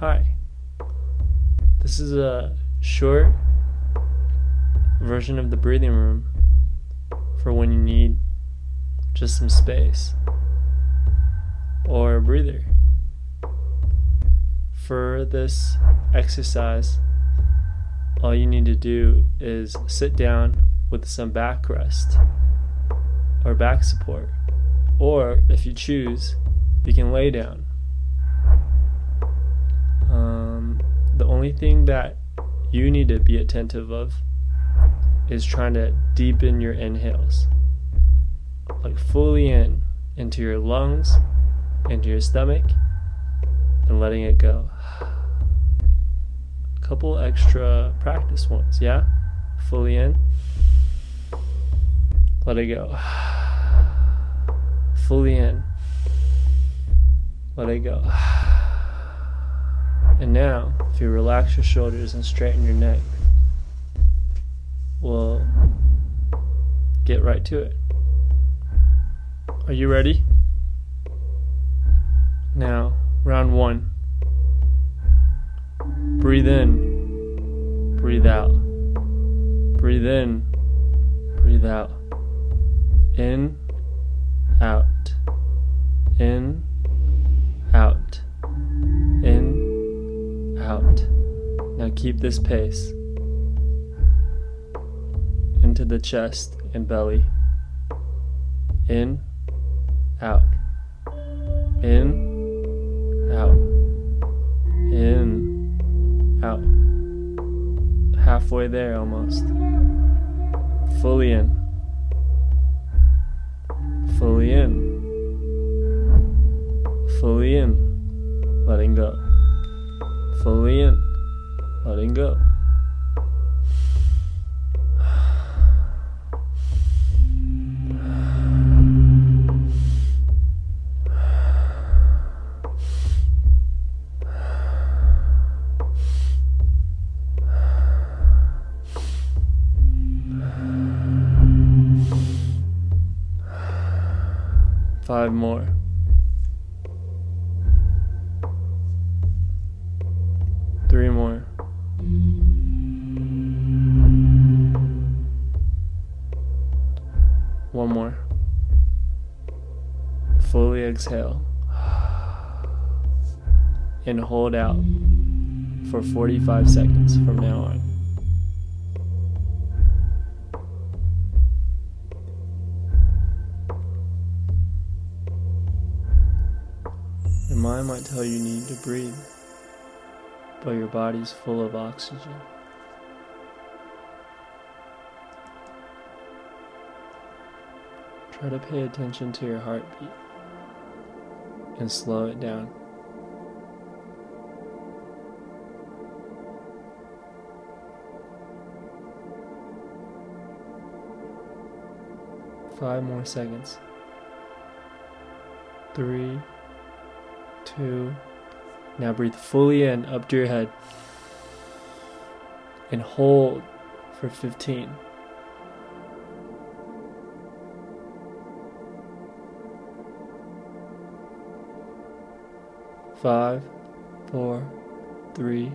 Hi. This is a short version of the breathing room for when you need just some space or a breather. For this exercise, all you need to do is sit down with some backrest or back support. Or if you choose, you can lay down. Um, the only thing that you need to be attentive of is trying to deepen your inhales. Like fully in into your lungs, into your stomach, and letting it go. A couple extra practice ones, yeah? Fully in. Let it go. Fully in. Let it go. And now, if you relax your shoulders and straighten your neck, we'll get right to it. Are you ready? Now, round one. Breathe in, breathe out. Breathe in, breathe out. In, out. In, Now keep this pace into the chest and belly. In, out. In, out. In, out. Halfway there almost. Fully in. Fully in. Fully in. Letting go. Fully in. Letting go. Five more. Exhale. And hold out for 45 seconds from now on. Your mind might tell you you need to breathe, but your body's full of oxygen. Try to pay attention to your heartbeat and slow it down. Five more seconds. Three, two. Now breathe fully in up to your head and hold for 15. Five, four, three,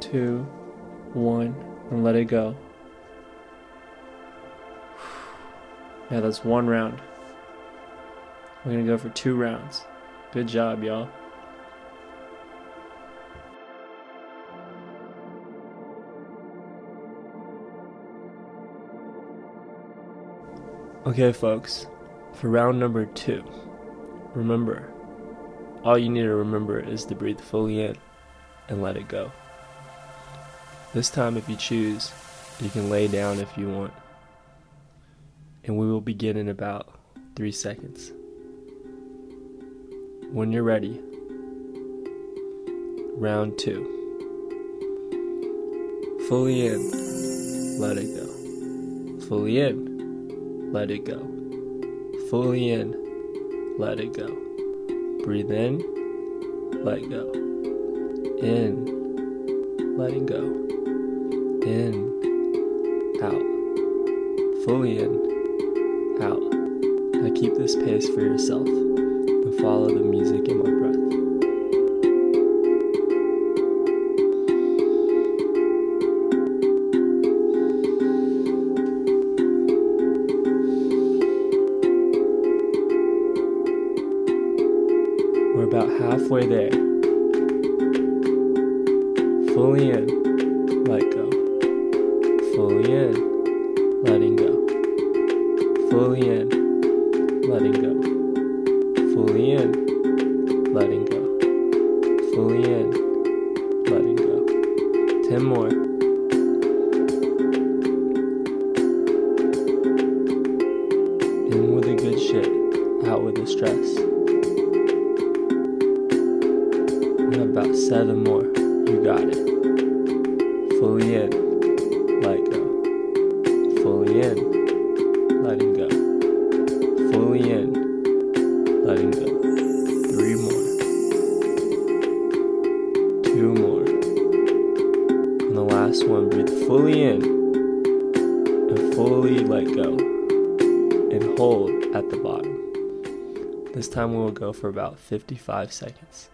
two, one, and let it go. Now that's one round. We're gonna go for two rounds. Good job, y'all. Okay, folks, for round number two, remember, all you need to remember is to breathe fully in and let it go. This time, if you choose, you can lay down if you want. And we will begin in about three seconds. When you're ready, round two. Fully in, let it go. Fully in, let it go. Fully in, let it go. Breathe in, let go. In, letting go. In, out. Fully in, out. Now keep this pace for yourself and follow the music in my halfway there. Fully in, let go. Fully in, letting go. Fully in, letting go. Fully in, letting go. Fully in, letting go. Ten more. In with the good shit, out with the stress. About seven more. You got it. Fully in, let go. Fully in, letting go. Fully in, letting go. Three more. Two more. And the last one, breathe fully in and fully let go. And hold at the bottom. This time we will go for about 55 seconds.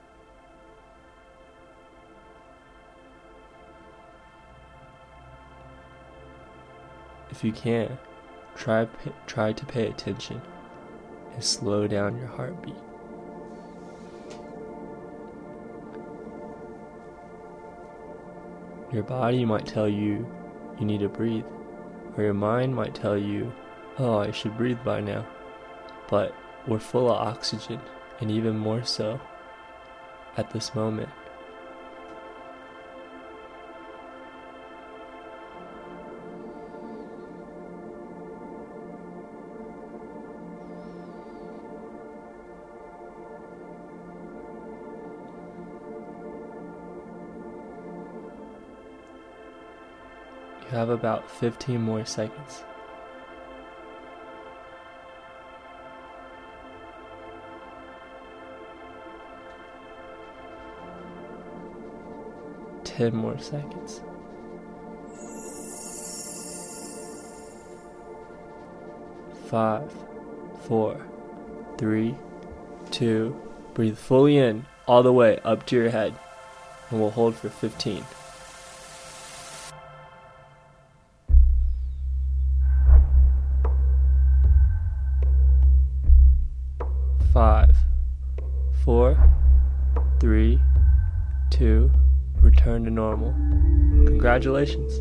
If you can, try try to pay attention and slow down your heartbeat. Your body might tell you you need to breathe, or your mind might tell you, oh, I should breathe by now. But we're full of oxygen, and even more so at this moment. You have about 15 more seconds. Ten more seconds. Five, four, three, two, breathe fully in all the way up to your head, and we'll hold for 15. Five, four, three, two, return to normal. Congratulations.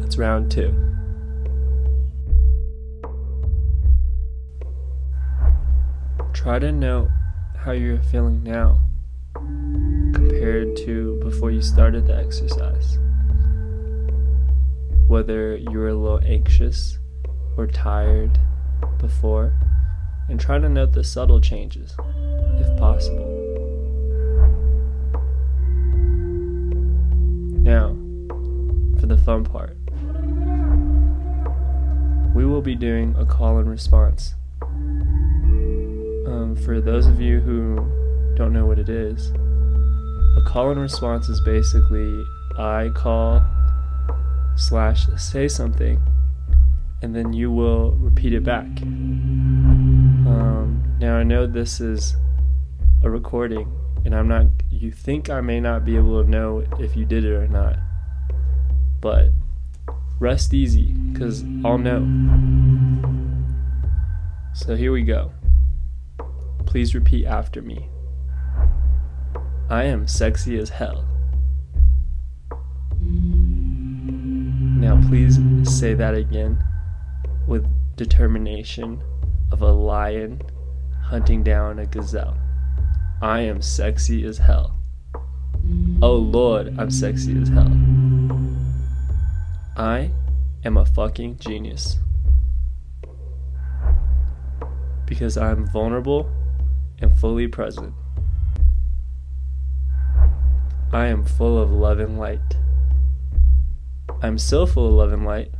That's round two. Try to note how you're feeling now compared to before you started the exercise. Whether you were a little anxious or tired before and try to note the subtle changes, if possible. Now, for the fun part. We will be doing a call and response. Um, for those of you who don't know what it is, a call and response is basically I call slash say something and then you will repeat it back. Now I know this is a recording, and I'm not. You think I may not be able to know if you did it or not, but rest easy, cause I'll know. So here we go. Please repeat after me. I am sexy as hell. Now please say that again with determination of a lion hunting down a gazelle. I am sexy as hell. Oh Lord, I'm sexy as hell. I am a fucking genius. Because I'm vulnerable and fully present. I am full of love and light. I'm so full of love and light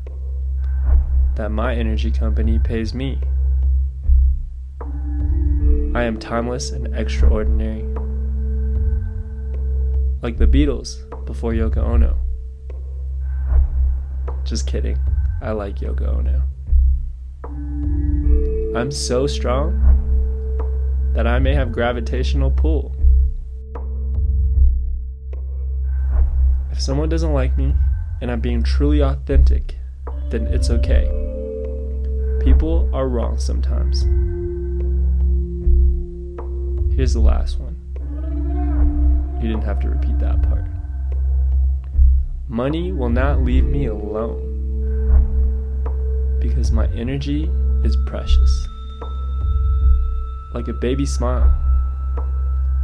that my energy company pays me. I am timeless and extraordinary. Like the Beatles before Yoko Ono. Just kidding. I like Yoko Ono. I'm so strong that I may have gravitational pull. If someone doesn't like me and I'm being truly authentic, then it's okay. People are wrong sometimes. Here's the last one. You didn't have to repeat that part. Money will not leave me alone because my energy is precious. Like a baby smile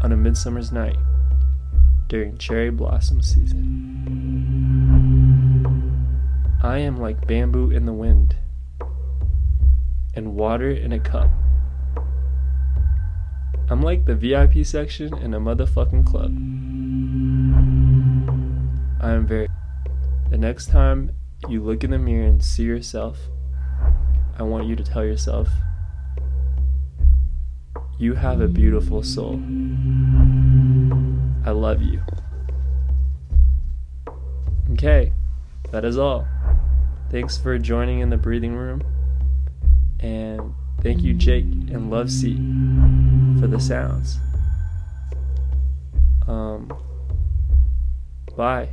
on a midsummer's night during cherry blossom season. I am like bamboo in the wind and water in a cup. I'm like the VIP section in a motherfucking club. I am very. The next time you look in the mirror and see yourself, I want you to tell yourself, You have a beautiful soul. I love you. Okay, that is all. Thanks for joining in the breathing room. And thank you, Jake and Love Seat, for the sounds. Um, bye.